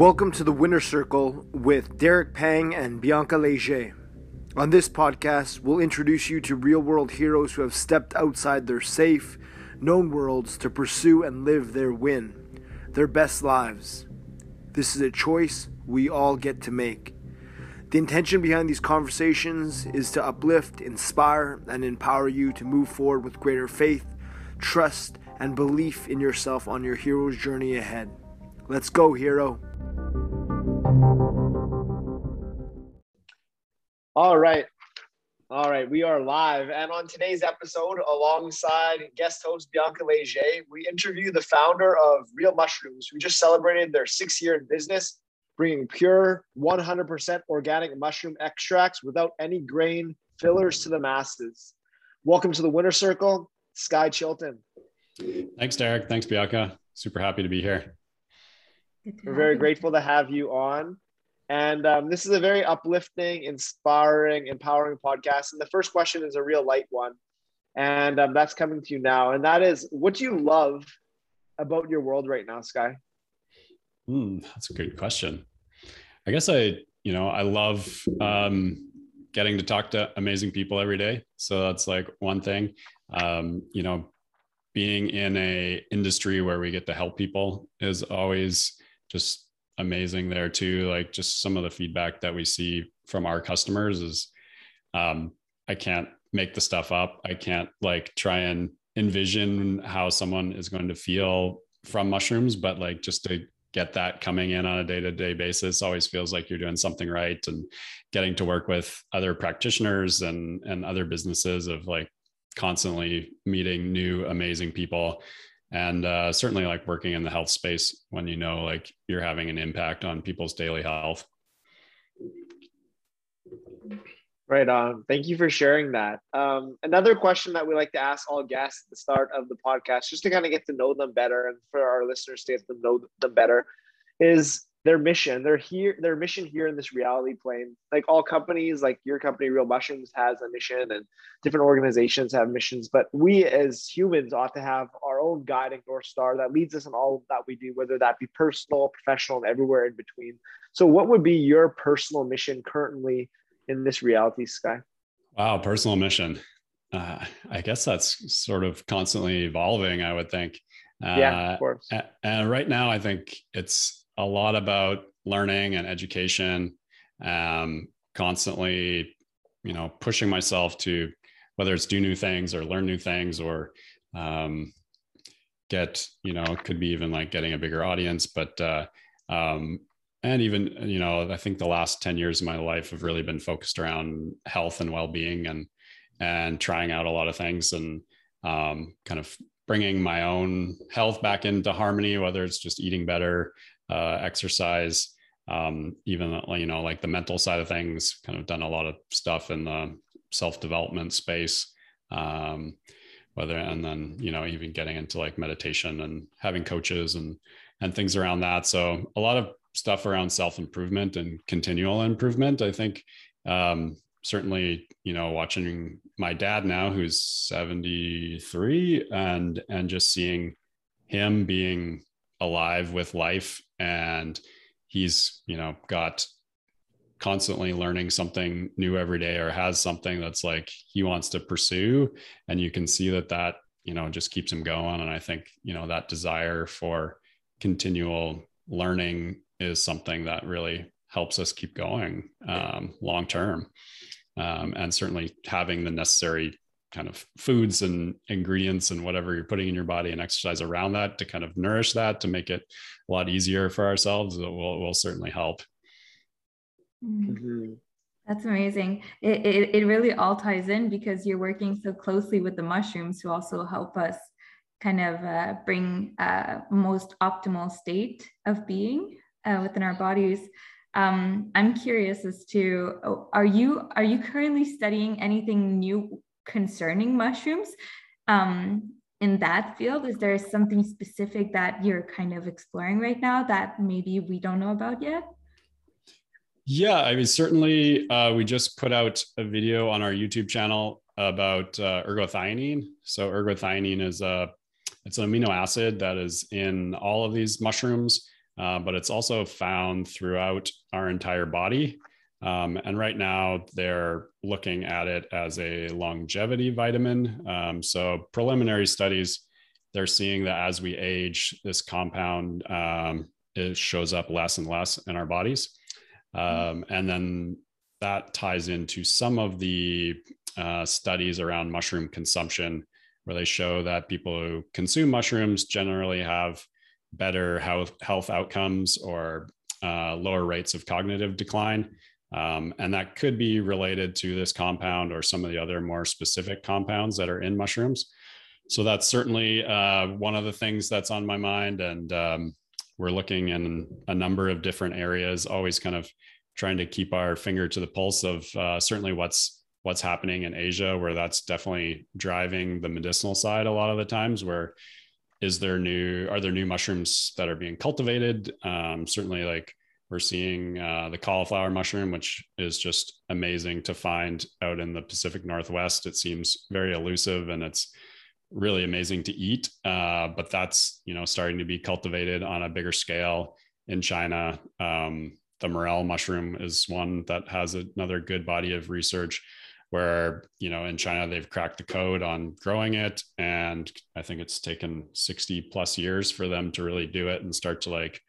Welcome to the Winner Circle with Derek Pang and Bianca Leger. On this podcast, we'll introduce you to real world heroes who have stepped outside their safe, known worlds to pursue and live their win, their best lives. This is a choice we all get to make. The intention behind these conversations is to uplift, inspire, and empower you to move forward with greater faith, trust, and belief in yourself on your hero's journey ahead. Let's go, hero. All right. All right, we are live. And on today's episode, alongside guest host Bianca Leger, we interview the founder of Real Mushrooms, who just celebrated their six year in business bringing pure 100% organic mushroom extracts without any grain fillers to the masses. Welcome to the Winner Circle, Sky Chilton. Thanks, Derek. Thanks, Bianca. Super happy to be here. We're very grateful to have you on. And um, this is a very uplifting, inspiring, empowering podcast. And the first question is a real light one. And um, that's coming to you now. And that is what do you love about your world right now, Sky? Hmm, that's a good question. I guess I, you know, I love um, getting to talk to amazing people every day. So that's like one thing. Um, you know, being in a industry where we get to help people is always just amazing there too. Like just some of the feedback that we see from our customers is um, I can't make the stuff up. I can't like try and envision how someone is going to feel from mushrooms, but like just to get that coming in on a day-to-day basis always feels like you're doing something right and getting to work with other practitioners and and other businesses of like constantly meeting new amazing people and uh, certainly like working in the health space when you know like you're having an impact on people's daily health Right on. Thank you for sharing that. Um, another question that we like to ask all guests at the start of the podcast, just to kind of get to know them better and for our listeners to get to know them better, is their mission. They're here, their mission here in this reality plane. Like all companies, like your company, Real Mushrooms, has a mission and different organizations have missions. But we as humans ought to have our own guiding North Star that leads us in all that we do, whether that be personal, professional, and everywhere in between. So, what would be your personal mission currently in this reality sky wow personal mission uh, i guess that's sort of constantly evolving i would think uh, yeah of course and right now i think it's a lot about learning and education. Um, constantly you know pushing myself to whether it's do new things or learn new things or um, get you know it could be even like getting a bigger audience. But uh, um, and even you know i think the last 10 years of my life have really been focused around health and well-being and and trying out a lot of things and um, kind of bringing my own health back into harmony whether it's just eating better uh, exercise um, even you know like the mental side of things kind of done a lot of stuff in the self-development space um, whether and then you know even getting into like meditation and having coaches and and things around that so a lot of stuff around self improvement and continual improvement. I think um, certainly, you know, watching my dad now, who's 73, and and just seeing him being alive with life, and he's you know got constantly learning something new every day or has something that's like he wants to pursue and you can see that that you know just keeps him going and i think you know that desire for continual learning is something that really helps us keep going um, long term. Um, and certainly having the necessary kind of foods and ingredients and whatever you're putting in your body and exercise around that to kind of nourish that to make it a lot easier for ourselves will, will certainly help. Mm-hmm. That's amazing. It, it, it really all ties in because you're working so closely with the mushrooms to also help us kind of uh, bring a most optimal state of being uh, within our bodies. Um, I'm curious as to oh, are you are you currently studying anything new concerning mushrooms um, in that field? Is there something specific that you're kind of exploring right now that maybe we don't know about yet? Yeah, I mean, certainly uh, we just put out a video on our YouTube channel about uh, ergothioneine. So ergothioneine is a it's an amino acid that is in all of these mushrooms uh, but it's also found throughout our entire body. Um, and right now, they're looking at it as a longevity vitamin. Um, so, preliminary studies, they're seeing that as we age, this compound um, it shows up less and less in our bodies. Um, and then that ties into some of the uh, studies around mushroom consumption, where they show that people who consume mushrooms generally have better health, health outcomes or uh, lower rates of cognitive decline. Um, and that could be related to this compound or some of the other more specific compounds that are in mushrooms. So that's certainly uh, one of the things that's on my mind. And um, we're looking in a number of different areas, always kind of trying to keep our finger to the pulse of uh, certainly what's what's happening in Asia, where that's definitely driving the medicinal side a lot of the times. Where is there new are there new mushrooms that are being cultivated? Um, certainly, like we're seeing uh, the cauliflower mushroom, which is just amazing to find out in the Pacific Northwest. It seems very elusive and it's really amazing to eat. Uh, but that's you know starting to be cultivated on a bigger scale in China. Um, the morel mushroom is one that has another good body of research where you know in china they've cracked the code on growing it and i think it's taken 60 plus years for them to really do it and start to like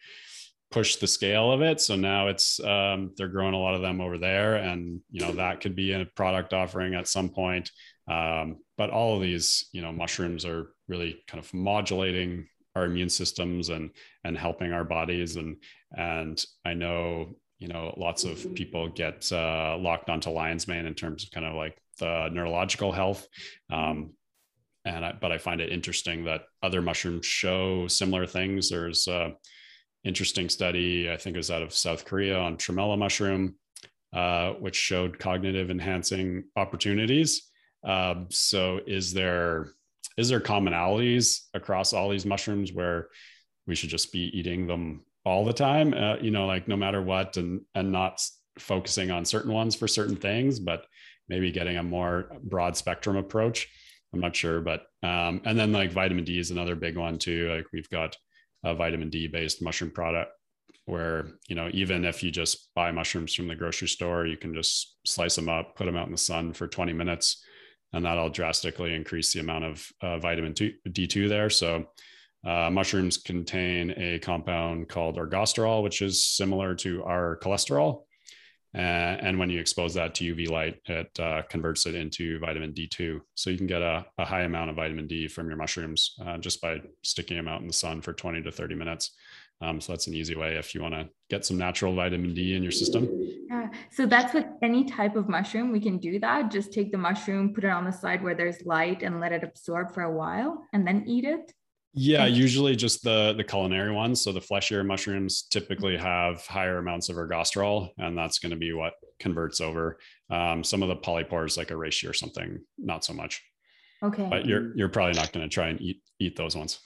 push the scale of it. So now it's um, they're growing a lot of them over there and you know that could be a product offering at some point. Um, but all of these you know mushrooms are really kind of modulating our immune systems and and helping our bodies. And and i know you know lots of people get uh, locked onto lion's mane in terms of kind of like the neurological health. Um, and I, but i find it interesting that other mushrooms show similar things. There's a interesting study i think it was out of south korea on tremella mushroom uh, which showed cognitive enhancing opportunities. Um, so is there is there commonalities across all these mushrooms where we should just be eating them all the time? Uh, you know like no matter what and and not focusing on certain ones for certain things but maybe getting a more broad spectrum approach. I'm not sure but um, and then like vitamin d is another big one too. Like we've got a vitamin d based mushroom product where you know even if you just buy mushrooms from the grocery store you can just slice them up put them out in the sun for 20 minutes and that'll drastically increase the amount of uh, vitamin d2 there so uh, mushrooms contain a compound called ergosterol, which is similar to our cholesterol. Uh, and when you expose that to UV light, it uh, converts it into vitamin D2. So you can get a, a high amount of vitamin D from your mushrooms uh, just by sticking them out in the sun for 20 to 30 minutes. Um, so that's an easy way if you want to get some natural vitamin D in your system. Yeah. So that's with any type of mushroom. We can do that. Just take the mushroom, put it on the side where there's light, and let it absorb for a while, and then eat it. Yeah, usually just the the culinary ones. So the fleshier mushrooms typically have higher amounts of ergosterol, and that's going to be what converts over. Um, some of the polypores, like a reishi or something, not so much. Okay. But you're you're probably not going to try and eat eat those ones.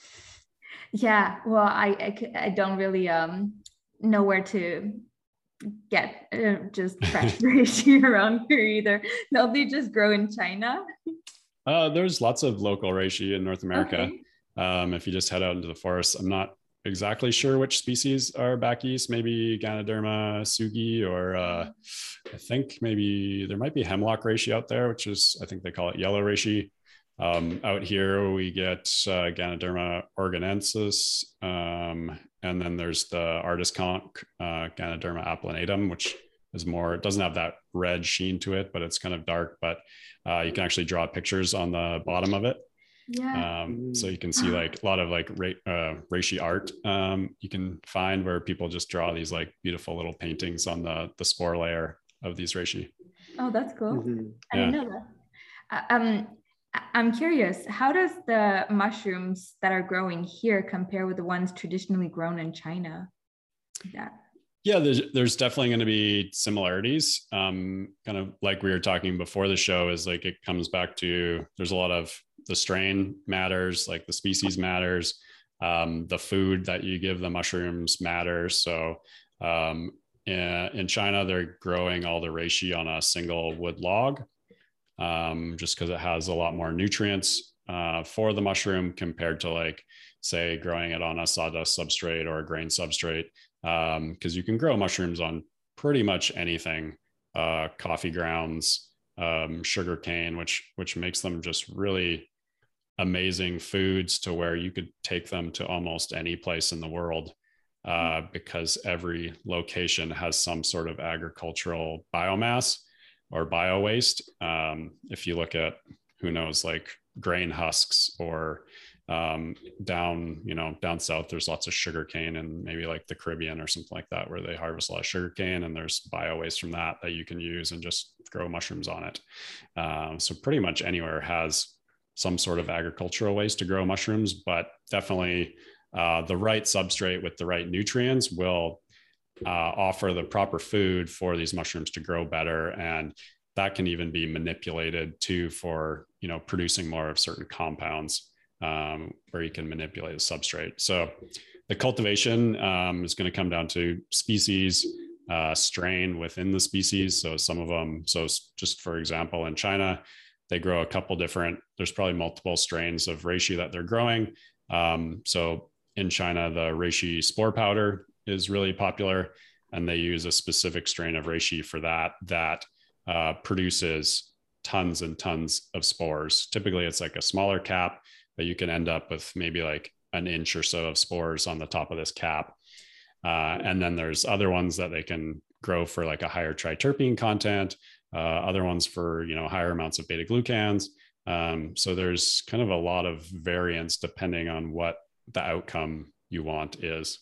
Yeah. Well, I I, I don't really um know where to get uh, just fresh reishi around here either. Don't they just grow in China? Uh, there's lots of local reishi in North America. Okay. Um, if you just head out into the forest, I'm not exactly sure which species are back east. Maybe Ganoderma tsugae, or uh, I think maybe there might be hemlock reishi out there, which is I think they call it yellow reishi. Um, out here we get uh, Ganoderma oregonensis, um, and then there's the artist conch uh, Ganoderma applanatum, which is more. It doesn't have that red sheen to it, but it's kind of dark. But uh, you can actually draw pictures on the bottom of it yeah. Um, so you can see like a lot of like uh, reishi art um, you can find where people just draw these like beautiful little paintings on the the spore layer of these reishi. Oh, that's cool. Mm-hmm. I didn't know that. Uh, um, I'm curious, how does the mushrooms that are growing here compare with the ones traditionally grown in China? Yeah. Yeah, there's, there's definitely going to be similarities. Um, kind of like we were talking before the show, is like it comes back to there's a lot of the strain matters, like the species matters. Um, the food that you give the mushrooms matters. So um, in, in, China, they're growing all the reishi on a single wood log, um, just because it has a lot more nutrients. uh, for the mushroom compared to like say growing it on a sawdust substrate or a grain substrate because um, you can grow mushrooms on pretty much anything uh, coffee grounds um, sugar cane which which makes them just really amazing foods to where you could take them to almost any place in the world uh, because every location has some sort of agricultural biomass or bio waste. Um, if you look at who knows, like grain husks or um, down, you know, down south, there's lots of sugar cane and maybe like the Caribbean or something like that, where they harvest a lot of sugar cane and there's bio waste from that that you can use and just grow mushrooms on it. Um, so pretty much anywhere has some sort of agricultural ways to grow mushrooms, but definitely uh, the right substrate with the right nutrients will uh, offer the proper food for these mushrooms to grow better. And that can even be manipulated too for you know producing more of certain compounds um, where you can manipulate the substrate. So the cultivation um, is going to come down to species uh, strain within the species. So some of them so just for example in china they grow a couple different there's probably multiple strains of reishi that they're growing um, so in china the reishi spore powder is really popular, and they use a specific strain of reishi for that that uh, produces tons and tons of spores. Typically, it's like a smaller cap, but you can end up with maybe like an inch or so of spores on the top of this cap. Uh, and then there's other ones that they can grow for like a higher triterpene content, uh, other ones for you know higher amounts of beta glucans. Um, so there's kind of a lot of variance depending on what the outcome you want is.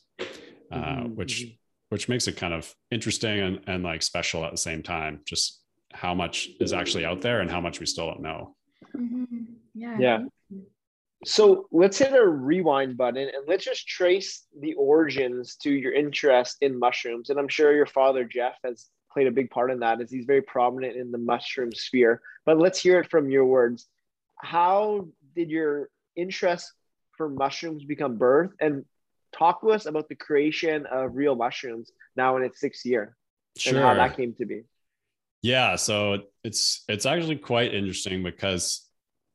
Uh, mm-hmm. which mm-hmm. which makes it kind of interesting and, and like special at the same time. Just how much is actually out there and how much we still don't know. Mm-hmm. Yeah. Yeah. So let's hit a rewind button and let's just trace the origins to your interest in mushrooms. And I'm sure your father, Jeff, has played a big part in that as he's very prominent in the mushroom sphere. But let's hear it from your words. How did your interest for mushrooms become birth? And talk to us about the creation of Real Mushrooms now in its sixth year sure. and how that came to be. Yeah, so it's it's actually quite interesting because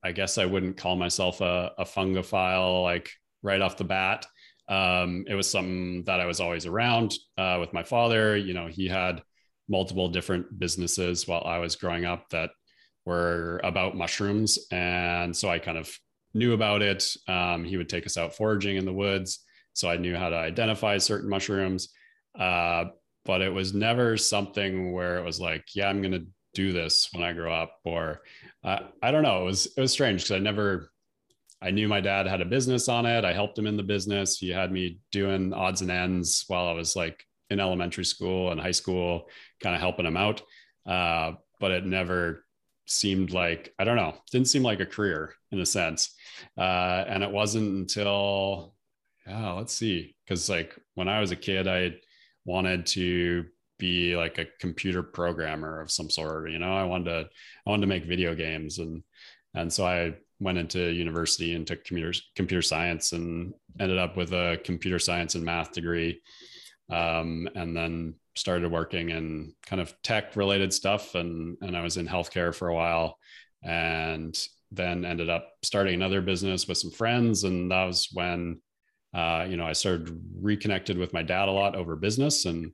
I guess I wouldn't call myself a, a fungophile like right off the bat. Um, it was something that I was always around uh, with my father. You know, he had multiple different businesses while I was growing up that were about mushrooms, and so I kind of knew about it. Um, he would take us out foraging in the woods, so I knew how to identify certain mushrooms. Uh, but it was never something where it was like, yeah, I'm going to do this when I grow up. Or uh, I don't know. It was, it was strange because I never, I knew my dad had a business on it. I helped him in the business. He had me doing odds and ends while I was like in elementary school and high school, kind of helping him out. Uh, but it never seemed like I don't know, didn't seem like a career in a sense. Uh, and it wasn't until yeah, let's see. Cause like when I was a kid, I wanted to be like a computer programmer of some sort. You know, I wanted to I wanted to make video games and and so I went into university and took computer computer science and ended up with a computer science and math degree. Um, and then started working in kind of tech related stuff and and I was in healthcare for a while and then ended up starting another business with some friends and that was when uh, you know, I started reconnected with my dad a lot over business and,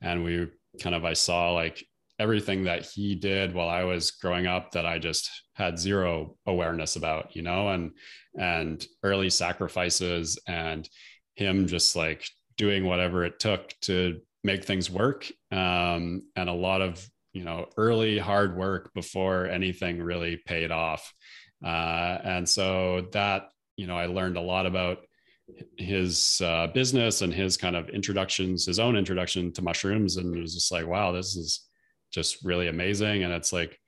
and we kind of, I saw like everything that he did while I was growing up that I just had zero awareness about, you know, and, and early sacrifices and him just like doing whatever it took to make things work. Um, and a lot of, you know, early hard work before anything really paid off. Uh, and so that, you know, I learned a lot about his uh, business and his kind of introductions, his own introduction to mushrooms, and it was just like, wow, this is just really amazing, and it's like,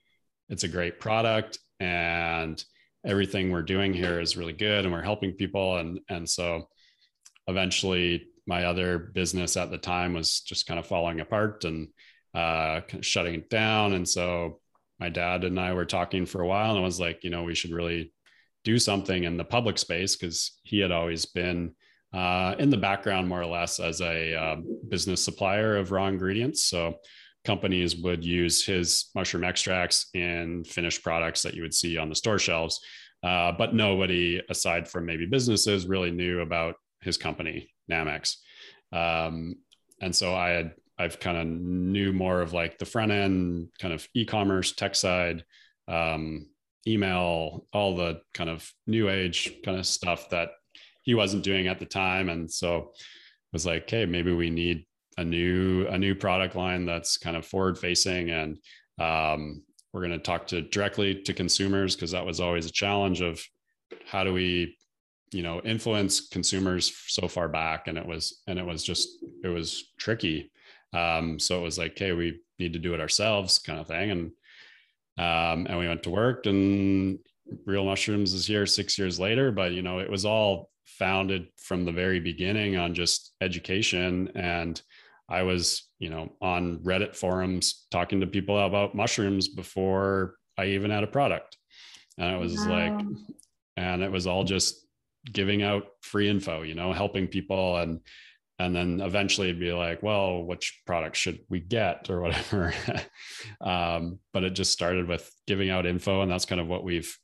it's a great product, and everything we're doing here is really good, and we're helping people, and and so eventually my other business at the time was just kind of falling apart and uh, kind of shutting it down, and so my dad and I were talking for a while, and I was like, you know, we should really do something in the public space because he had always been uh, in the background more or less as a uh, business supplier of raw ingredients. So companies would use his mushroom extracts in finished products that you would see on the store shelves. uh, but nobody aside from maybe businesses really knew about his company Nammex. Um, and so I had I've kind of knew more of like the front end kind of e-commerce tech side, um, email, all the kind of new age kind of stuff that he wasn't doing at the time. And so was like, hey, maybe we need a new a new product line that's kind of forward facing and um, we're going to talk to directly to consumers because that was always a challenge of how do we you know influence consumers so far back and it was and it was just it was tricky. Um, so it was like hey we need to do it ourselves kind of thing. And um, and we went to work and real mushrooms is here six years later but you know it was all founded from the very beginning on just education. And i was you know on reddit forums talking to people about mushrooms before i even had a product. And it was wow. like and it was all just giving out free info you know helping people and and then eventually it'd be like well which product should we get or whatever. Um, but it just started with giving out info and that's kind of what we've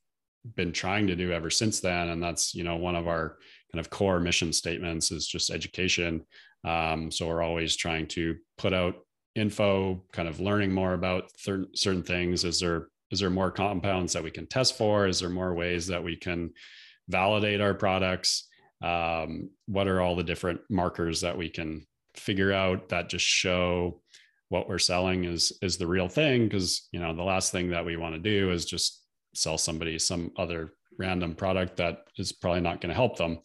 been trying to do ever since then. And that's you know one of our kind of core mission statements is just education. Um, so we're always trying to put out info kind of learning more about certain certain things. Is there is there more compounds that we can test for? Is there more ways that we can validate our products um, what are all the different markers that we can figure out that just show what we're selling is is the real thing? Because you know the last thing that we want to do is just sell somebody some other random product that is probably not going to help them.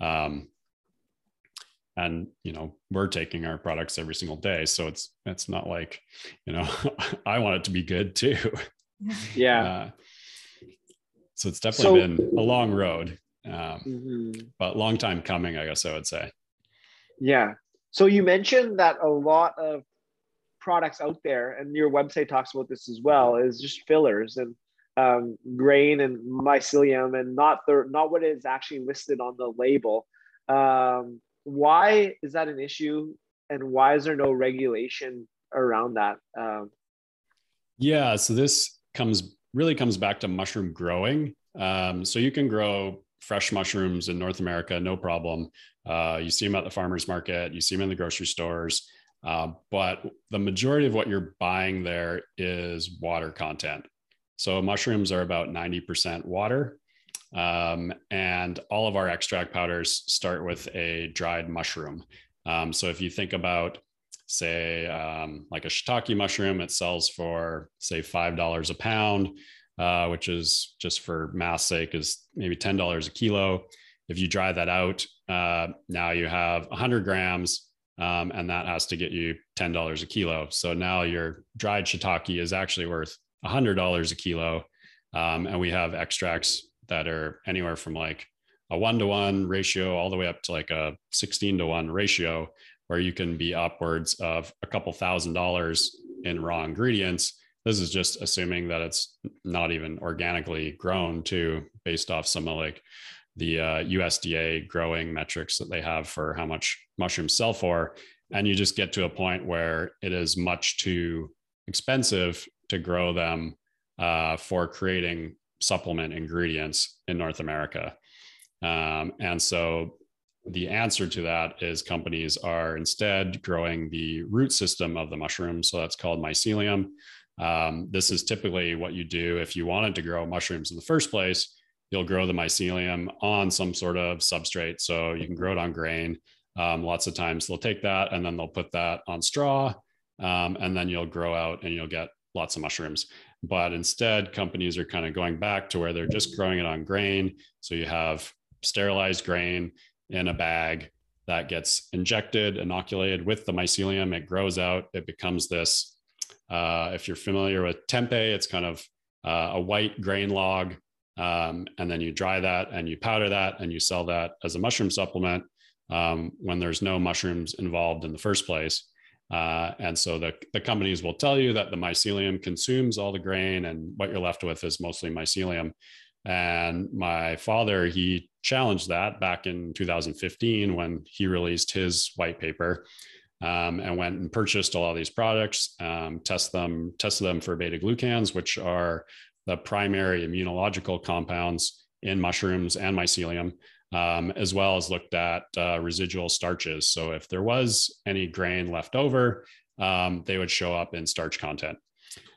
Um, and you know we're taking our products every single day so it's it's not like you know i want it to be good too. Yeah. Uh, so it's definitely so, been a long road um, mm-hmm. but long time coming i guess i would say yeah so you mentioned that a lot of products out there and your website talks about this as well is just fillers and um, grain and mycelium and not the not what is actually listed on the label. Um, why is that an issue, and why is there no regulation around that? Um, yeah, so this comes really comes back to mushroom growing. Um, so you can grow fresh mushrooms in North America, no problem. Uh, you see them at the farmers market, you see them in the grocery stores. Uh, but the majority of what you're buying there is water content. So mushrooms are about 90% water. Um, and all of our extract powders start with a dried mushroom. Um, so if you think about, say, um, like a shiitake mushroom, it sells for, say, $5 a pound, uh, which is just for math sake, is maybe $10 a kilo. If you dry that out, uh, now you have 100 grams, um, and that has to get you $10 a kilo. So now your dried shiitake is actually worth $100 a kilo. Um, and we have extracts that are anywhere from like a one to one ratio all the way up to like a 16 to one ratio, where you can be upwards of a couple thousand dollars in raw ingredients. This is just assuming that it's not even organically grown, too, based off some of like the uh, USDA growing metrics that they have for how much mushrooms sell for. And you just get to a point where it is much too expensive to grow them uh, for creating supplement ingredients in North America. Um, and so the answer to that is companies are instead growing the root system of the mushroom. So that's called mycelium. Um, this is typically what you do if you wanted to grow mushrooms in the first place. You'll grow the mycelium on some sort of substrate. So you can grow it on grain. Um, lots of times they'll take that and then they'll put that on straw. Um, and then you'll grow out and you'll get lots of mushrooms. But instead, companies are kind of going back to where they're just growing it on grain. So you have sterilized grain in a bag that gets injected, inoculated with the mycelium. It grows out. It becomes this. Uh, if you're familiar with tempeh, it's kind of uh, a white grain log. Um, and then you dry that and you powder that and you sell that as a mushroom supplement um, when there's no mushrooms involved in the first place. Uh, and so the, the companies will tell you that the mycelium consumes all the grain and what you're left with is mostly mycelium. And my father, he challenged that back in 2015 when he released his white paper um, and went and purchased a lot of these products, um, test them, tested them for beta glucans, which are the primary immunological compounds in mushrooms and mycelium, um, as well as looked at uh, residual starches. So if there was any grain left over, um, they would show up in starch content.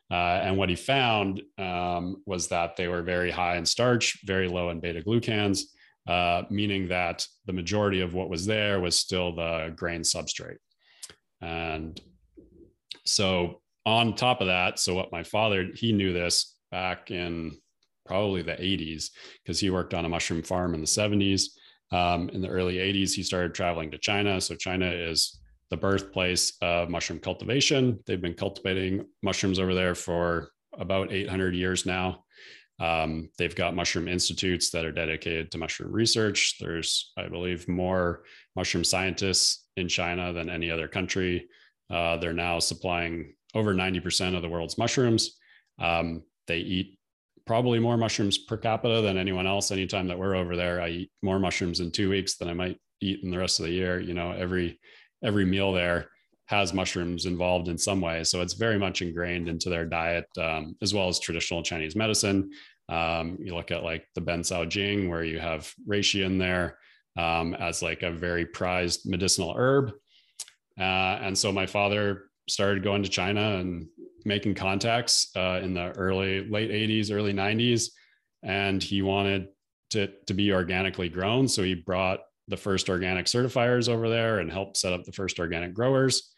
Uh, and what he found um, was that they were very high in starch, very low in beta glucans, uh, meaning that the majority of what was there was still the grain substrate. And so, on top of that, so what my father, he knew this back in probably the 80s because he worked on a mushroom farm in the 70s. Um, in the early 80s, he started traveling to China. So, China is the birthplace of mushroom cultivation. They've been cultivating mushrooms over there for about 800 years now. Um, they've got mushroom institutes that are dedicated to mushroom research. There's, I believe, more mushroom scientists in China than any other country. Uh, they're now supplying over 90% of the world's mushrooms. Um, they eat probably more mushrooms per capita than anyone else. Anytime that we're over there, I eat more mushrooms in two weeks than I might eat in the rest of the year. You know, every every meal there has mushrooms involved in some way. So it's very much ingrained into their diet, um, as well as traditional Chinese medicine. Um, you look at like the Ben Cao Jing, where you have reishi in there um, as like a very prized medicinal herb. Uh, and so my father started going to China and making contacts uh, in the early, late 80s, early 90s. And he wanted to, to be organically grown. So he brought the first organic certifiers over there and helped set up the first organic growers.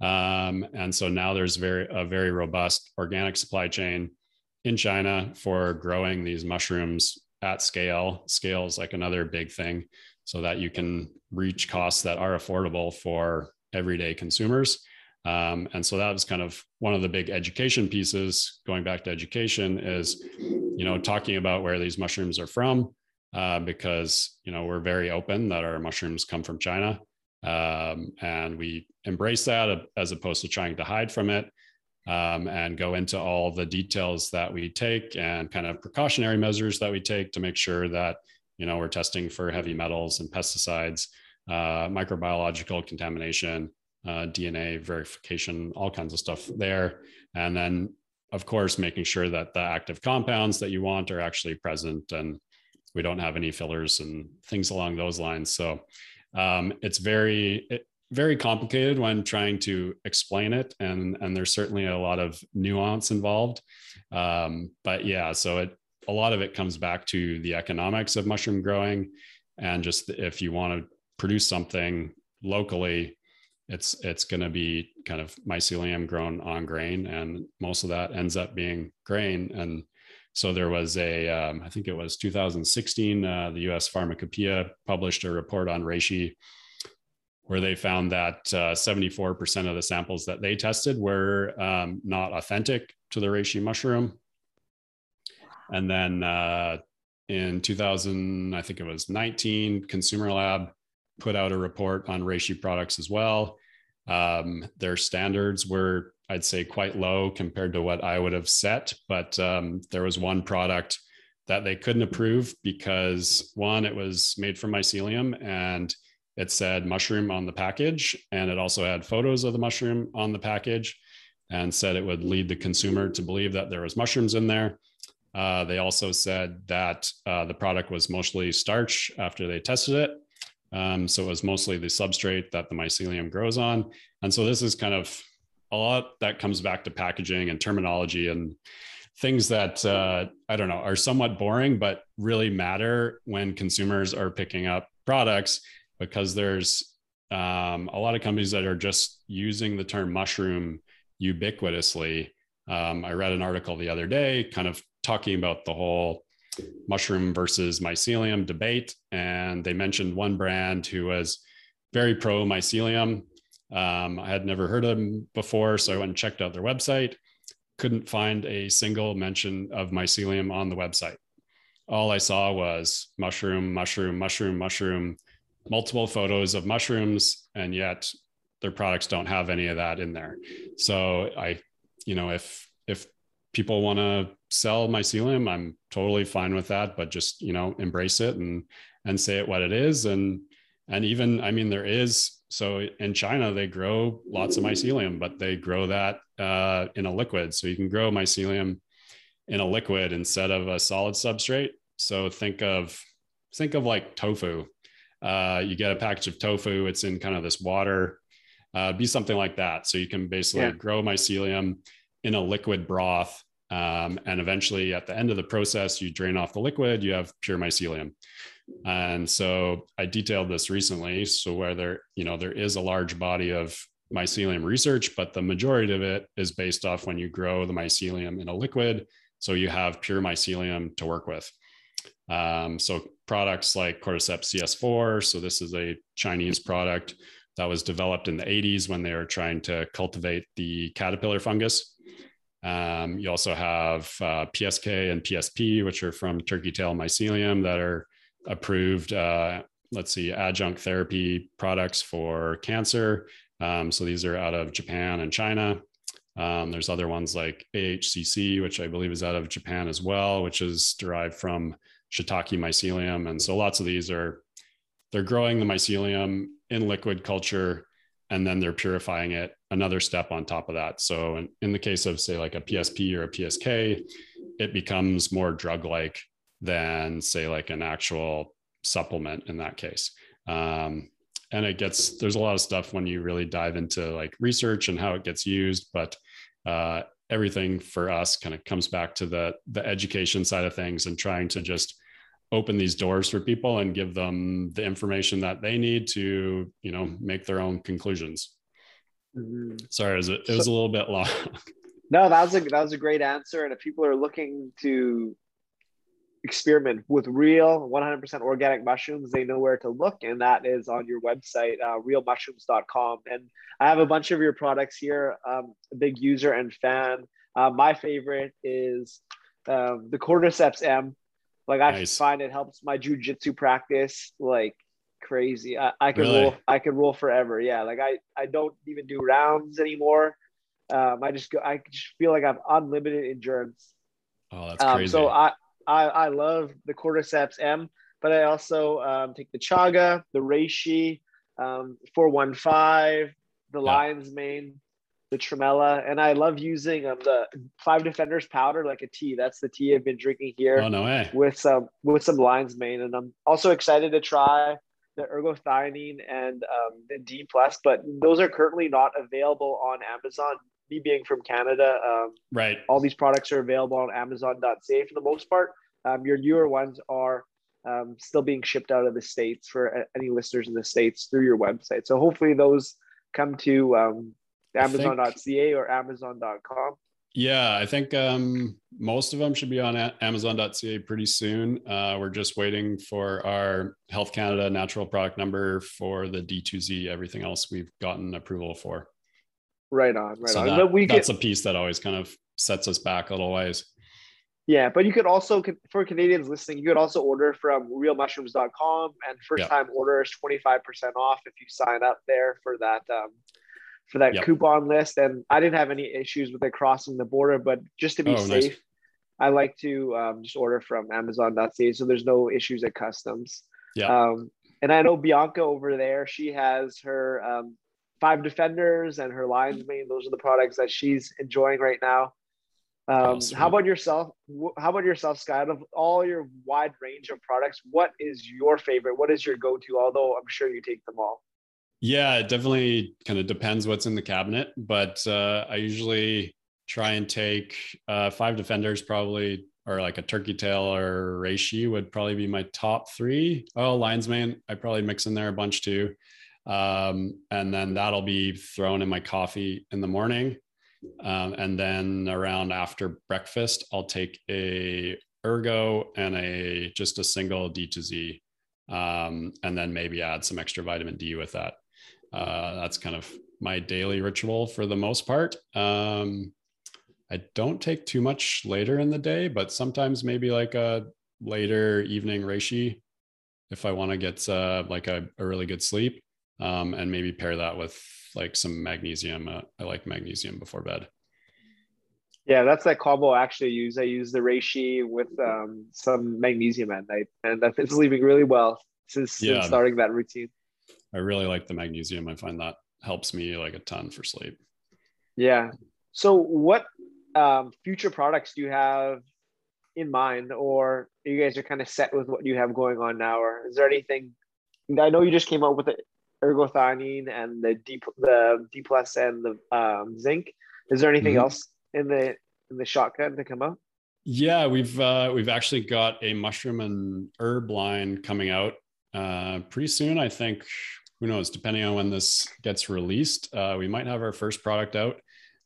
Um, and so now there's very a very robust organic supply chain in China for growing these mushrooms at scale. Scale is like another big thing, so that you can reach costs that are affordable for everyday consumers. Um, and so that was kind of one of the big education pieces. Going back to education is, you know, talking about where these mushrooms are from, uh, because you know we're very open that our mushrooms come from China, um, and we embrace that as opposed to trying to hide from it. Um, and go into all the details that we take and kind of precautionary measures that we take to make sure that you know we're testing for heavy metals and pesticides, uh, microbiological contamination, uh, DNA verification, all kinds of stuff there, and then of course making sure that the active compounds that you want are actually present and we don't have any fillers and things along those lines. So um, it's very very complicated when trying to explain it, and and there's certainly a lot of nuance involved. Um, but yeah, so it a lot of it comes back to the economics of mushroom growing, and just if you want to produce something locally, it's it's going to be kind of mycelium grown on grain, and most of that ends up being grain and so there was a, um, I think it was 2016, uh, the US Pharmacopoeia published a report on reishi where they found that uh, 74% of the samples that they tested were um, not authentic to the reishi mushroom. And then uh, in 2000, I think it was 19, Consumer Lab put out a report on reishi products as well. Um, their standards were I'd say quite low compared to what I would have set. But um, there was one product that they couldn't approve because one, it was made from mycelium and it said mushroom on the package. And it also had photos of the mushroom on the package and said it would lead the consumer to believe that there was mushrooms in there. Uh, they also said that uh, the product was mostly starch after they tested it. Um, so it was mostly the substrate that the mycelium grows on. And so this is kind of a lot that comes back to packaging and terminology and things that uh, I don't know are somewhat boring, but really matter when consumers are picking up products because there's um, a lot of companies that are just using the term mushroom ubiquitously. Um, I read an article the other day kind of talking about the whole mushroom versus mycelium debate. And they mentioned one brand who was very pro mycelium um, I had never heard of them before, so I went and checked out their website. Couldn't find a single mention of mycelium on the website. All I saw was mushroom, mushroom, mushroom, mushroom, multiple photos of mushrooms, and yet their products don't have any of that in there. So I, you know, if if people want to sell mycelium, I'm totally fine with that, but just you know, embrace it and and say it what it is. And and even I mean, there is so in China, they grow lots of mycelium, but they grow that uh, in a liquid. So you can grow mycelium in a liquid instead of a solid substrate. So think of think of like tofu. Uh, you get a package of tofu. It's in kind of this water. Uh, be something like that. So you can basically yeah. grow mycelium in a liquid broth, um, and eventually at the end of the process, you drain off the liquid. You have pure mycelium. And so I detailed this recently. So where there, you know, there is a large body of mycelium research, but the majority of it is based off when you grow the mycelium in a liquid. So you have pure mycelium to work with. Um, so products like Cordyceps CS4. So this is a Chinese product that was developed in the 80s when they were trying to cultivate the caterpillar fungus. Um, you also have uh, PSK and PSP, which are from turkey tail mycelium that are approved, uh, let's see, adjunct therapy products for cancer. Um, so these are out of Japan and China. Um, there's other ones like AHCC, which I believe is out of Japan as well, which is derived from shiitake mycelium. And so lots of these are, they're growing the mycelium in liquid culture and then they're purifying it another step on top of that. So in, in the case of say like a PSP or a PSK, it becomes more drug-like than say like an actual supplement in that case. Um, and it gets there's a lot of stuff when you really dive into like research and how it gets used, but uh, everything for us kind of comes back to the the education side of things and trying to just open these doors for people and give them the information that they need to you know make their own conclusions mm-hmm. sorry it was, a, it was so, a little bit long no that was a that was a great answer and if people are looking to experiment with real 100% organic mushrooms. They know where to look and that is on your website uh, realmushrooms.com and i have a bunch of your products here. Um, a big user and fan. Uh, my favorite is um, the cordyceps m. Like i nice. find it helps my jujitsu practice like crazy. I, I can really? roll i can roll forever. Yeah like i i don't even do rounds anymore. Um, i just go i just feel like i have unlimited endurance oh that's crazy um, so i I, I love the Cordyceps M, but I also um, take the Chaga, the Reishi, um, 415, the yeah. Lion's Mane, the Tremella, and I love using um, the Five Defenders powder like a tea. That's the tea I've been drinking here. Oh no way! With some with some Lion's Mane, and I'm also excited to try the ergothioneine and um, the D plus, but those are currently not available on Amazon me being from Canada, um, right? All these products are available on Amazon.ca for the most part. Um, your newer ones are um, still being shipped out of the states for any listeners in the states through your website. So hopefully those come to um, Amazon.ca or Amazon.com. Yeah, I think um, most of them should be on Amazon.ca pretty soon. Uh, we're just waiting for our Health Canada natural product number for the D2Z. Everything else we've gotten approval for. Right on, right so on. That, that's get, a piece that always kind of sets us back a little ways. Yeah, but you could also, for Canadians listening, you could also order from realmushrooms.com and first time yep. orders 25% off if you sign up there for that um, for that yep. coupon list. And I didn't have any issues with it crossing the border, but just to be oh, safe, nice. I like to um, just order from Amazon.ca so there's no issues at customs. Yeah. Um, and I know Bianca over there, she has her um, five defenders and her lion's mane. Those are the products that she's enjoying right now. Um, oh, how about yourself? How about yourself, Scott? Of all your wide range of products, what is your favorite? What is your go-to? Although I'm sure you take them all. Yeah, it definitely kind of depends what's in the cabinet, but uh, I usually try and take uh, five defenders, probably, or like a turkey tail or reishi would probably be my top three. Oh, lion's mane, I probably mix in there a bunch too. Um, and then that'll be thrown in my coffee in the morning. Um, and then around after breakfast, I'll take a ergo and a just a single D to Z, um, and then maybe add some extra vitamin D with that. Uh, that's kind of my daily ritual for the most part. Um, I don't take too much later in the day, but sometimes maybe like a later evening reishi if I want to get uh, like a, a really good sleep um, and maybe pair that with like some magnesium. Uh, I like magnesium before bed. Yeah, that's that combo I actually use. I use the reishi with um, some magnesium at night, and it's sleeping really well since, yeah, starting that routine. I really like the magnesium. I find that helps me like a ton for sleep. Yeah. So, what um, future products do you have in mind, or you guys are kind of set with what you have going on now, or is there anything? I know you just came out with the ergothioneine and the D the D plus and the um, zinc. Is there anything mm-hmm. else in the in the shotgun to come out? Yeah, we've uh, we've actually got a mushroom and herb line coming out uh, pretty soon. I think who knows, depending on when this gets released, uh, we might have our first product out.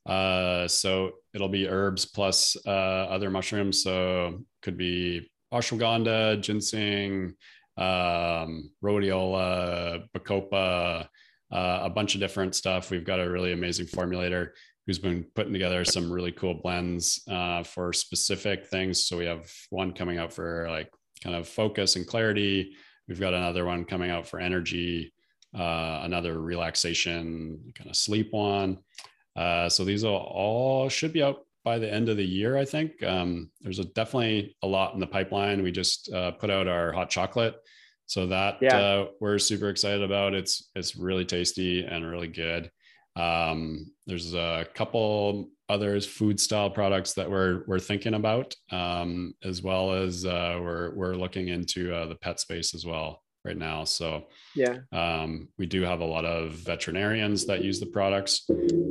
Uh, so it'll be herbs plus uh, other mushrooms. So could be ashwagandha, ginseng, um, rhodiola, bacopa, uh, a bunch of different stuff. We've got a really amazing formulator who's been putting together some really cool blends uh, for specific things. So we have one coming out for like kind of focus and clarity. We've got another one coming out for energy, uh, another relaxation, kind of sleep one. Uh, so these all, all should be out by the end of the year, I think. Um, there's a, definitely a lot in the pipeline. We just uh, put out our hot chocolate. So that yeah. uh, we're super excited about. It's it's really tasty and really good. Um, there's a couple others food style products that we're we're thinking about, um, as well as uh, we're we're looking into uh, the pet space as well right now. So yeah, um, we do have a lot of veterinarians that use the products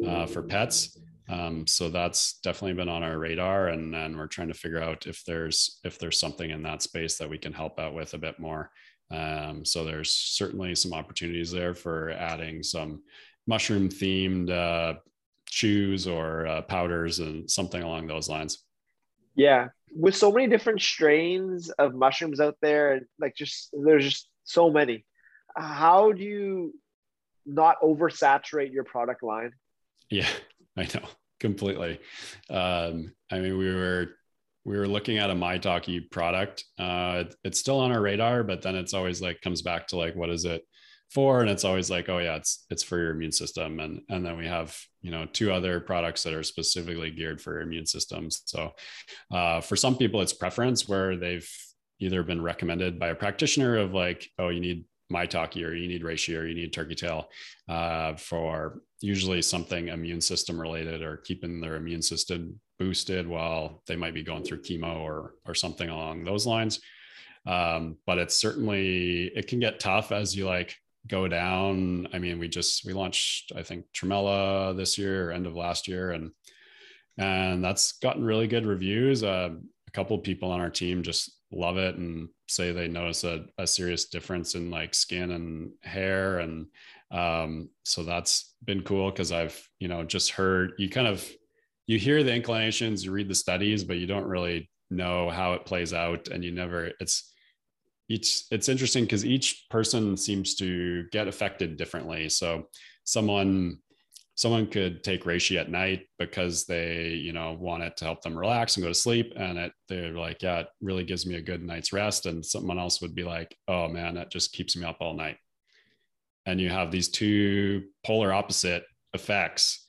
uh, for pets. Um, so that's definitely been on our radar, and and we're trying to figure out if there's if there's something in that space that we can help out with a bit more. Um, so there's certainly some opportunities there for adding some mushroom themed uh, chews or uh, powders and something along those lines. Yeah, with so many different strains of mushrooms out there, like just there's just so many. How do you not oversaturate your product line? Yeah, I know completely. Um, I mean, we were we were looking at a maitake product. Uh, it's still on our radar, but then it's always like comes back to like, what is it for? And it's always like, oh yeah, it's it's for your immune system. And and then we have you know two other products that are specifically geared for your immune systems. So uh, for some people, it's preference where they've either been recommended by a practitioner of like, oh, you need maitake or you need reishi or you need turkey tail uh, for usually something immune system related or keeping their immune system boosted while they might be going through chemo or or something along those lines. Um, but it's certainly it can get tough as you like go down. I mean, we just we launched I think Tremella this year, end of last year, and and that's gotten really good reviews. Uh, a couple of people on our team just love it and say they notice a, a serious difference in like skin and hair and um, so that's been cool because i've you know just heard you kind of you hear the inclinations you read the studies but you don't really know how it plays out and you never it's each it's interesting because each person seems to get affected differently. So someone someone could take reishi at night because they you know want it to help them relax and go to sleep and it they're like yeah it really gives me a good night's rest. And someone else would be like oh man that just keeps me up all night and you have these two polar opposite effects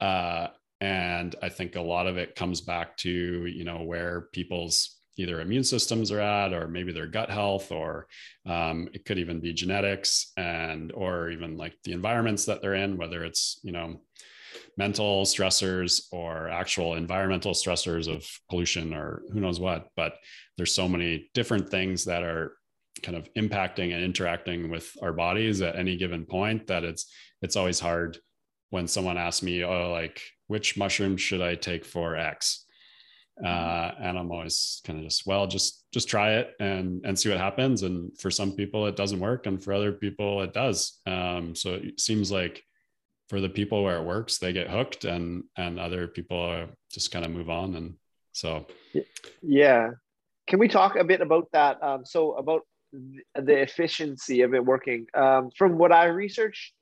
uh, and i think a lot of it comes back to you know where people's either immune systems are at or maybe their gut health or um, it could even be genetics and or even like the environments that they're in whether it's you know mental stressors or actual environmental stressors of pollution or who knows what. But there's so many different things that are kind of impacting and interacting with our bodies at any given point that it's it's always hard when someone asks me oh like which mushroom should i take for x? Uh, and i'm always kind of just well just just try it and and see what happens. And for some people it doesn't work and for other people it does. Um, so it seems like for the people where it works they get hooked and and other people just kind of move on and so. Yeah. Can we talk a bit about that? Um, so about the efficiency of it working um, from what i researched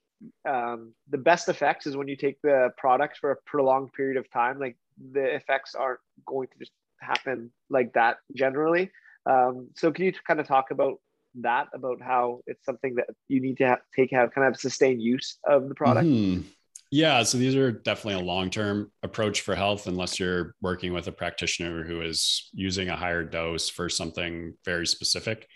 um, the best effects is when you take the product for a prolonged period of time like the effects aren't going to just happen like that generally. Um, so can you kind of talk about that, about how it's something that you need to have, take have kind of sustained use of the product? Mm-hmm. Yeah, so these are definitely a long-term approach for health, unless you're working with a practitioner who is using a higher dose for something very specific,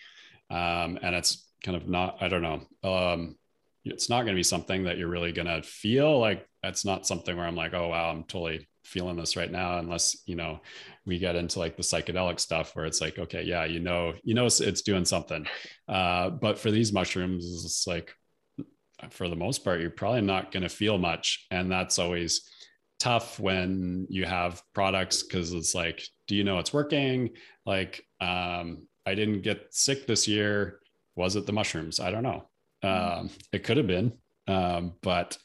um, and it's kind of not. I don't know. Um, it's not going to be something that you're really going to feel like. That's not something where I'm like, oh wow, I'm totally feeling this right now unless you know we get into like the psychedelic stuff where it's like okay yeah you know you know it's, it's doing something uh, but for these mushrooms it's like for the most part you're probably not going to feel much and that's always tough when you have products because it's like do you know it's working like um, i didn't get sick this year. Was it the mushrooms? I don't know. Um, it could have been um, but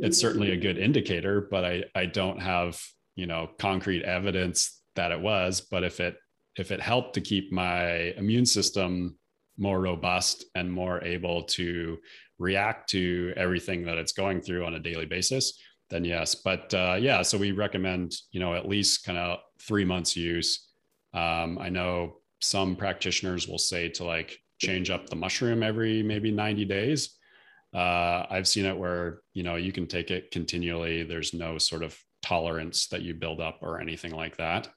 it's certainly a good indicator but i i don't have you know concrete evidence that it was but if it if it helped to keep my immune system more robust and more able to react to everything that it's going through on a daily basis then yes. But uh, yeah so we recommend you know at least kind of three months use. Um, i know some practitioners will say to like change up the mushroom every maybe 90 days uh, I've seen it where you know you can take it continually. There's no sort of tolerance that you build up or anything like that.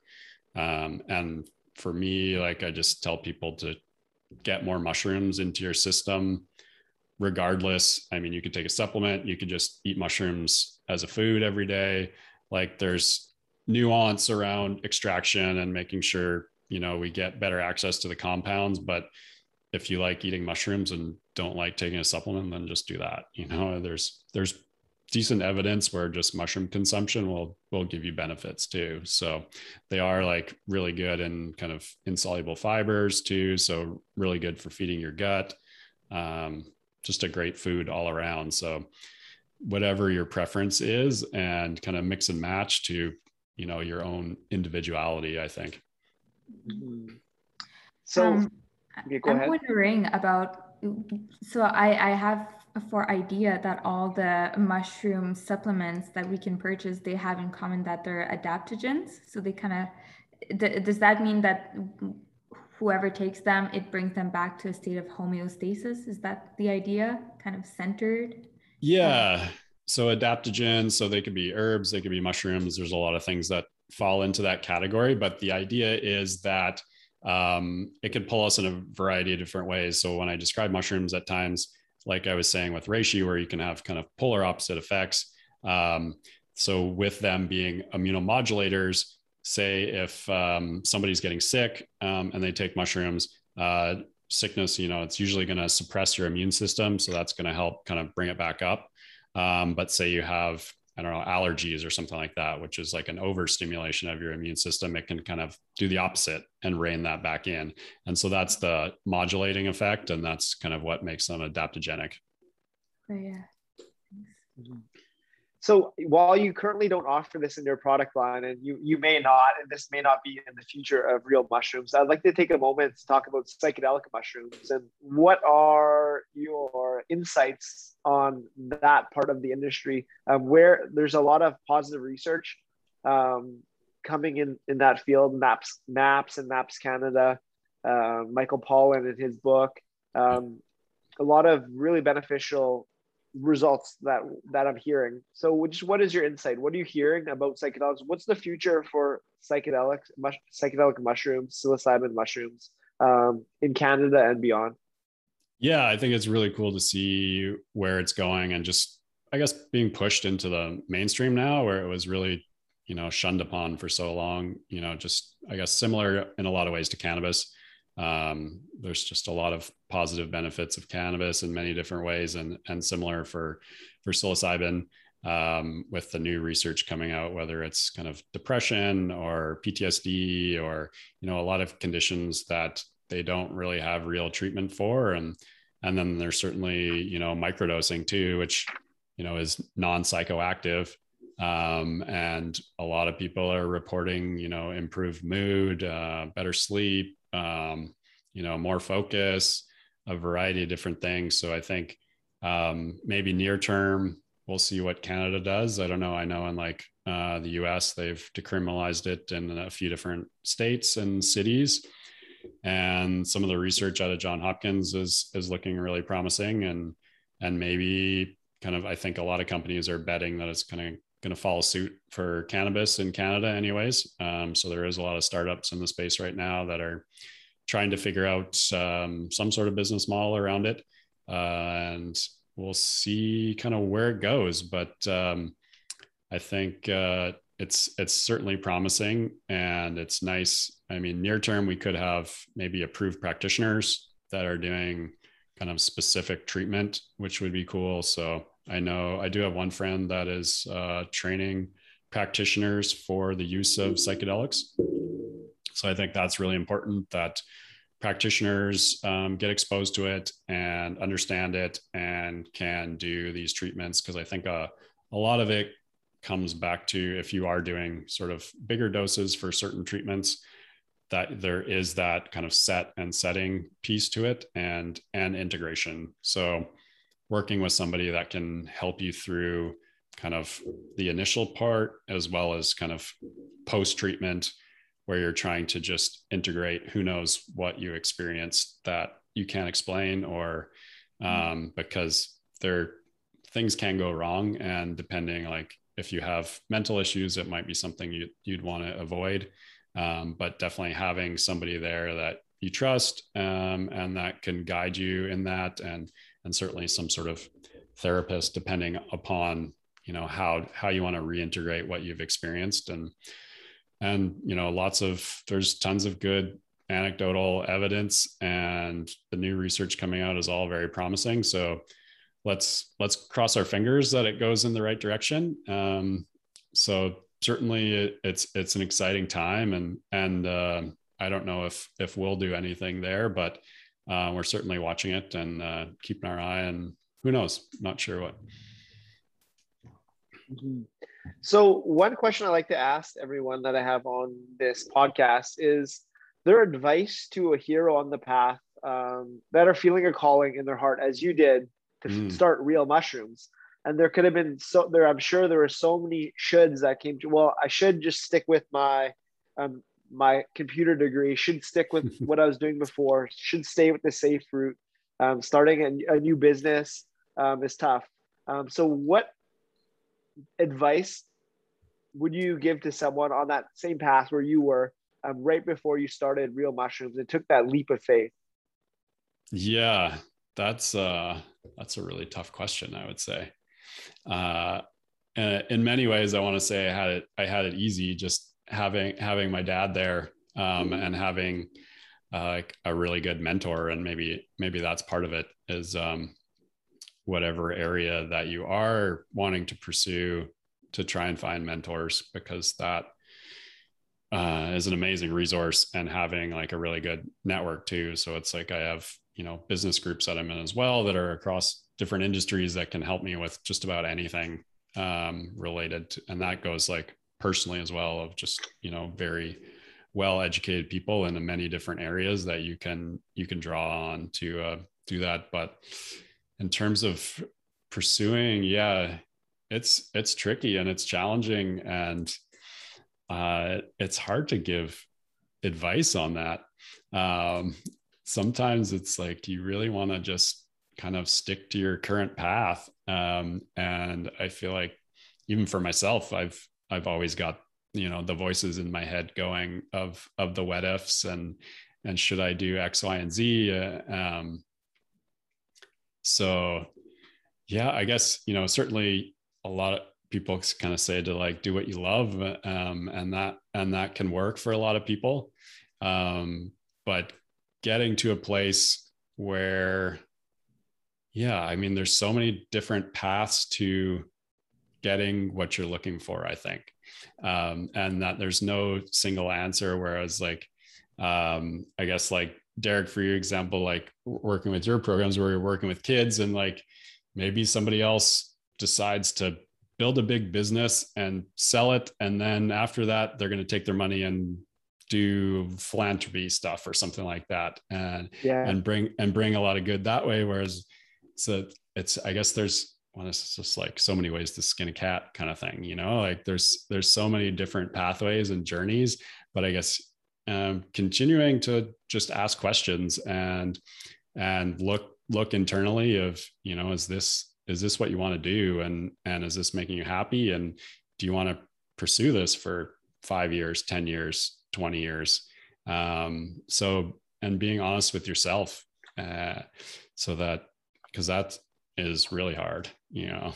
Um, and for me, like I just tell people to get more mushrooms into your system, regardless. I mean, you could take a supplement. You could just eat mushrooms as a food every day. Like there's nuance around extraction and making sure you know we get better access to the compounds, but if you like eating mushrooms and don't like taking a supplement, then just do that. You know, there's there's decent evidence where just mushroom consumption will will give you benefits too. So they are like really good in kind of insoluble fibers too. So really good for feeding your gut. Um, just a great food all around. So whatever your preference is, and kind of mix and match to you know your own individuality. I think. Mm-hmm. So. Um, Okay, I'm ahead. wondering about, so I, I have for idea that all the mushroom supplements that we can purchase, they have in common that they're adaptogens. So they kind of, does that mean that whoever takes them, it brings them back to a state of homeostasis? Is that the idea kind of centered? Yeah. So adaptogens, so they could be herbs, they could be mushrooms. There's a lot of things that fall into that category. But the idea is that um, it can pull us in a variety of different ways. So when I describe mushrooms at times, like I was saying with reishi, where you can have kind of polar opposite effects. Um, so with them being immunomodulators, say if um, somebody's getting sick um, and they take mushrooms, uh, sickness, you know, it's usually going to suppress your immune system. So that's going to help kind of bring it back up. Um, but say you have I don't know, allergies or something like that, which is like an overstimulation of your immune system, it can kind of do the opposite and rein that back in. And so that's the modulating effect. And that's kind of what makes them adaptogenic. Oh, yeah. So while you currently don't offer this in your product line, and you you may not, and this may not be in the future of real mushrooms, I'd like to take a moment to talk about psychedelic mushrooms and what are your insights on that part of the industry, um, where there's a lot of positive research um, coming in in that field. MAPS, MAPS, and MAPS Canada. Uh, Michael Pollan in his book. Um, a lot of really beneficial results that that I'm hearing. So, which what is your insight? What are you hearing about psychedelics? What's the future for psychedelics, mush, psychedelic mushrooms, psilocybin mushrooms um, in Canada and beyond? Yeah, I think it's really cool to see where it's going and just, I guess, being pushed into the mainstream now, where it was really, you know, shunned upon for so long. You know, just I guess similar in a lot of ways to cannabis um, there's just a lot of positive benefits of cannabis in many different ways, and and similar for for psilocybin um, with the new research coming out, whether it's kind of depression or PTSD or you know a lot of conditions that they don't really have real treatment for, and and then there's certainly you know microdosing too, which you know is non psychoactive um, and a lot of people are reporting you know improved mood uh, better sleep um, you know, more focus, a variety of different things. So I think um, maybe near term, we'll see what Canada does. I don't know. I know in like uh, the US, they've decriminalized it in a few different states and cities. And some of the research out of John Hopkins is is looking really promising, and and maybe kind of I think a lot of companies are betting that it's kind of going to follow suit for cannabis in Canada, anyways. Um, so there is a lot of startups in the space right now that are trying to figure out um, some sort of business model around it, uh, and we'll see kind of where it goes. But um, I think uh, it's it's certainly promising and it's nice. I mean near term we could have maybe approved practitioners that are doing kind of specific treatment which would be cool. So i know i do have one friend that is uh, training practitioners for the use of psychedelics so i think that's really important that practitioners um, get exposed to it and understand it and can do these treatments because i think uh, a lot of it comes back to if you are doing sort of bigger doses for certain treatments that there is that kind of set and setting piece to it and and integration. So working with somebody that can help you through kind of the initial part as well as kind of post treatment where you're trying to just integrate who knows what you experienced that you can't explain or mm-hmm. um, because there things can go wrong and depending like if you have mental issues, it might be something you, you'd want to avoid. Um, but definitely having somebody there that you trust um, and that can guide you in that, and and certainly some sort of therapist, depending upon you know how how you want to reintegrate what you've experienced, and and you know lots of there's tons of good anecdotal evidence, and the new research coming out is all very promising. So let's let's cross our fingers that it goes in the right direction. Um, so certainly it, it's it's an exciting time, and and uh, I don't know if if we'll do anything there, but uh, we're certainly watching it and uh, keeping our eye. And who knows? Not sure what. Mm-hmm. So one question I like to ask everyone that I have on this podcast is their advice to a hero on the path um, that are feeling a calling in their heart, as you did, to mm. start real mushrooms. And there could have been so there. I'm sure there were so many shoulds that came to. Well, I should just stick with my um, my computer degree. Should stick with what I was doing before. Should stay with the safe route. Um, starting a, a, new business um, is tough. Um, so, what advice would you give to someone on that same path where you were um, right before you started real mushrooms and took that leap of faith? Yeah, that's uh that's a really tough question, I would say. Uh, and in many ways, I want to say I had it. I had it easy just having having my dad there um, mm-hmm. and having uh, like a really good mentor, and maybe maybe that's part of it. Is um, whatever area that you are wanting to pursue to try and find mentors because that uh, is an amazing resource and having like a really good network too. So it's like I have you know business groups that i'm in as well that are across different industries that can help me with just about anything um, related to, and that goes like personally as well of just you know very well educated people in many different areas that you can you can draw on to uh, do that but in terms of pursuing yeah it's it's tricky and it's challenging and uh, it's hard to give advice on that um, sometimes it's like, you really want to just kind of stick to your current path? Um, and I feel like even for myself, I've I've always got you know the voices in my head going of of the what ifs and and should I do X, Y, and Z? Uh, um, so yeah, I guess you know certainly a lot of people kind of say to like do what you love, um, and that and that can work for a lot of people. Um, but getting to a place where yeah i mean there's so many different paths to getting what you're looking for i think um, and that there's no single answer whereas like um, i guess like derek for your example like working with your programs where you're working with kids and like maybe somebody else decides to build a big business and sell it and then after that they're going to take their money and do philanthropy stuff or something like that and yeah. and bring and bring a lot of good that way whereas so it's i guess there's well it's just like so many ways to skin a cat kind of thing you know like there's there's so many different pathways and journeys but i guess um, continuing to just ask questions and and look look internally of you know is this is this what you want to do and and is this making you happy and do you want to pursue this for five years ten years 20 years. Um, so, and being honest with yourself, uh, so that because that's is really hard you know?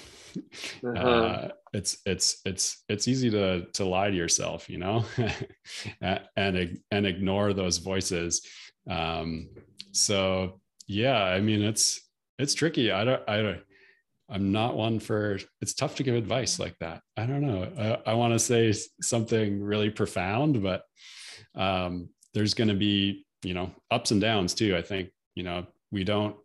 Uh-huh. uh, it's it's it's it's easy to to lie to yourself you know? And and ignore those voices. Um so yeah i mean it's it's tricky. I don't i don't i'm not one for it's tough to give advice like that. I don't know. I, I want to say something really profound but um there's going to be you know ups and downs too i think. You know we don't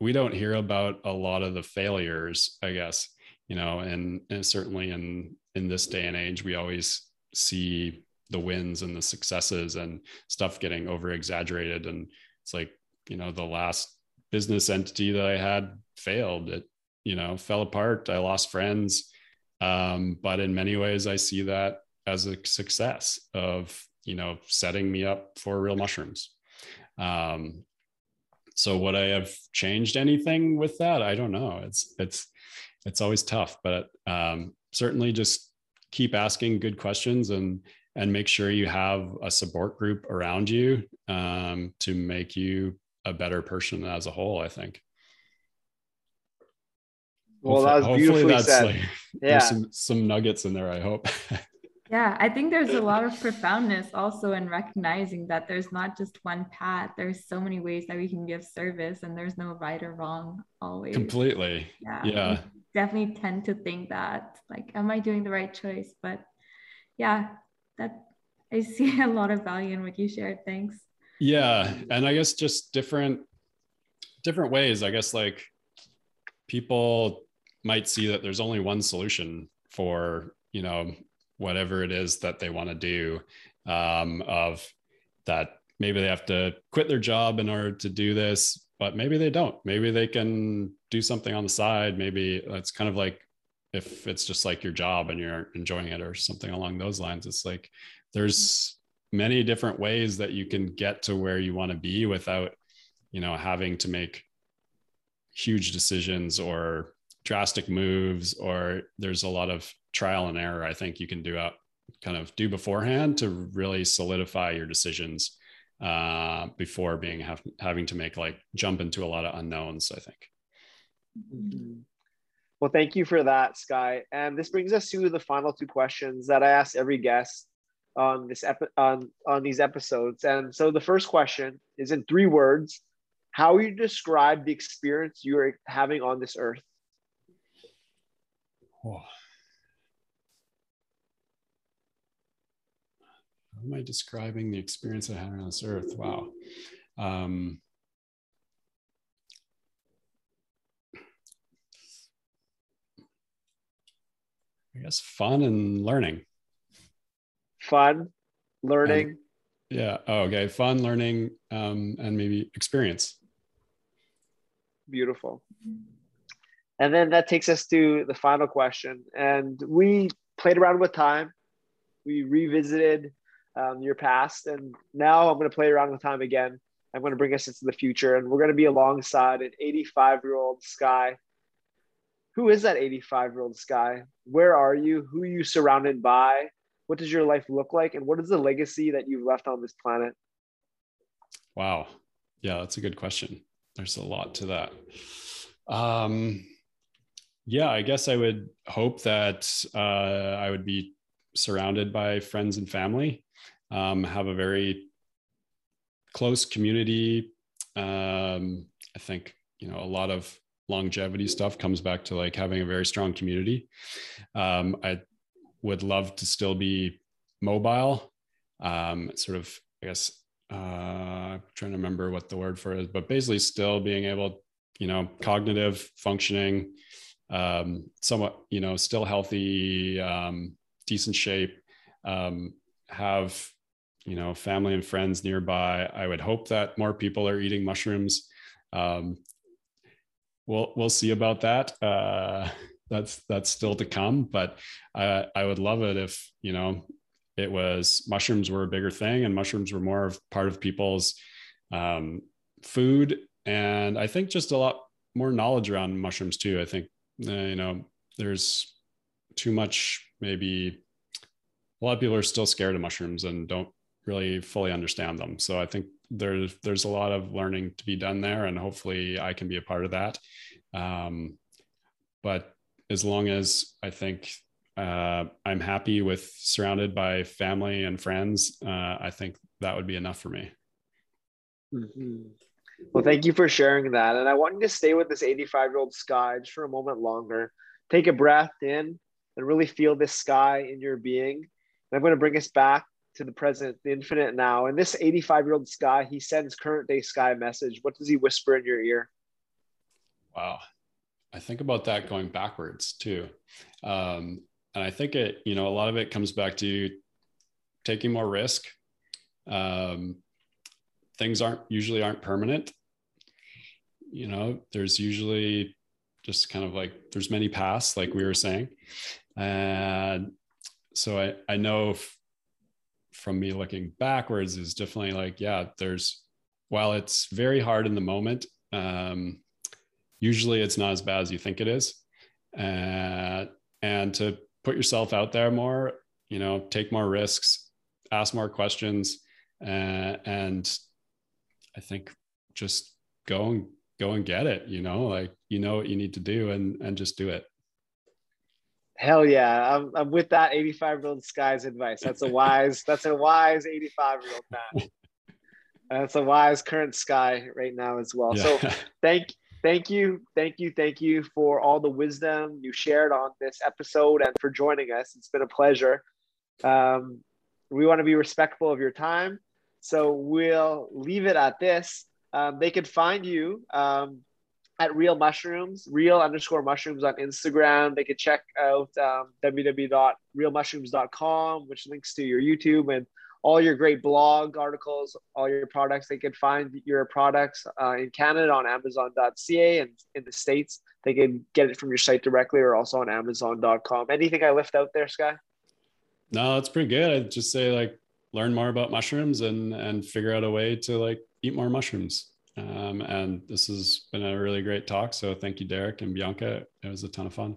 we don't hear about a lot of the failures i guess you know and, and certainly in in this day and age we always see the wins and the successes and stuff getting over exaggerated and it's like you know the last business entity that i had failed. It you know fell apart. I lost friends. Um, but in many ways i see that as a success of you know setting me up for real mushrooms. Um, so would i have changed anything with that i don't know it's it's it's always tough but um, certainly just keep asking good questions and and make sure you have a support group around you um, to make you a better person as a whole i think well hopefully, that was beautifully said. Like, yeah. there's some, some nuggets in there i hope Yeah, I think there's a lot of profoundness also in recognizing that there's not just one path. There's so many ways that we can give service, and there's no right or wrong always. Completely. Yeah. Yeah. Definitely tend to think that, like, am I doing the right choice? But yeah, that I see a lot of value in what you shared. Thanks. Yeah, and I guess just different different ways. I guess like people might see that there's only one solution for you know whatever it is that they want to do um, of that maybe they have to quit their job in order to do this but maybe they don't. Maybe they can do something on the side. Maybe it's kind of like if it's just like your job and you're enjoying it or something along those lines it's like there's many different ways that you can get to where you want to be without you know having to make huge decisions or drastic moves or there's a lot of trial and error i think you can do out kind of do beforehand to really solidify your decisions uh, before being have, having to make like jump into a lot of unknowns i think mm-hmm. well thank you for that sky and this brings us to the final two questions that i ask every guest on this epi- on on these episodes and so the first question is in three words how would you describe the experience you're having on this earth Oh. Am I describing the experience I had on this earth? Wow. Um, I guess fun and learning. Fun, learning. And, yeah. Oh, okay. Fun, learning, um, and maybe experience. Beautiful. And then that takes us to the final question. And we played around with time. We revisited um, your past. And now I'm going to play around with time again. I'm going to bring us into the future. And we're going to be alongside an 85 year old Sky. Who is that 85 year old Sky? Where are you? Who are you surrounded by? What does your life look like? And what is the legacy that you've left on this planet? Wow. Yeah, that's a good question. There's a lot to that. Um, yeah, I guess I would hope that uh, I would be surrounded by friends and family, um, have a very close community. Um, I think you know a lot of longevity stuff comes back to like having a very strong community. Um, I would love to still be mobile, um, sort of. I guess uh, I'm trying to remember what the word for it is, but basically still being able, you know, cognitive functioning um, somewhat, you know, still healthy, um, decent shape, um, have, you know, family and friends nearby. I would hope that more people are eating mushrooms. Um, we'll we'll see about that. Uh, that's that's still to come, but I I would love it if you know it was mushrooms were a bigger thing and mushrooms were more of part of people's um, food and I think just a lot more knowledge around mushrooms too. I think uh, you know, there's too much, maybe a lot of people are still scared of mushrooms and don't really fully understand them. So I think there's there's a lot of learning to be done there, and hopefully I can be a part of that. Um, but as long as I think uh, I'm happy with surrounded by family and friends, uh, I think that would be enough for me. Mm-hmm. Well, thank you for sharing that. And I want you to stay with this 85 year old Sky just for a moment longer. Take a breath in and really feel this sky in your being. And I'm going to bring us back to the present, the infinite now. And this 85 year old Sky, he sends current day Sky message. What does he whisper in your ear? Wow. I think about that going backwards too. Um, and I think it, you know, a lot of it comes back to taking more risk. Um, things aren't usually aren't permanent. You know, there's usually just kind of like there's many paths, like we were saying. And so I, I know from me looking backwards is definitely like, yeah, there's while it's very hard in the moment, um, usually it's not as bad as you think it is. Uh, and to put yourself out there more, you know, take more risks, ask more questions, uh, and I think just go and go and get it. You know, like you know what you need to do, and and just do it. Hell yeah, I'm, I'm with that 85 year old Sky's advice. That's a wise. that's a wise 85 year old man. That's a wise current Sky right now as well. Yeah. So thank thank you, thank you, thank you for all the wisdom you shared on this episode and for joining us. It's been a pleasure. Um, we want to be respectful of your time. So we'll leave it at this. Um, they could find you um, at Real Mushrooms, real underscore mushrooms on Instagram. They could check out um, www.realmushrooms.com, which links to your YouTube and all your great blog articles, all your products. They can find your products uh, in Canada on Amazon.ca and in the States. They can get it from your site directly or also on Amazon.com. Anything I left out there, Sky? No, that's pretty good. I'd just say like learn more about mushrooms and and figure out a way to like eat more mushrooms. Um, and this has been a really great talk. So thank you, Derek and Bianca. It was a ton of fun.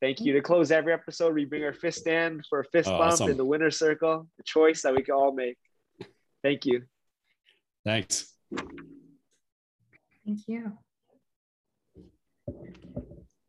Thank you. To close every episode, we bring our fist down for a fist oh, bump awesome. in the winner's circle, a choice that we can all make. Thank you. Thanks. Thank you.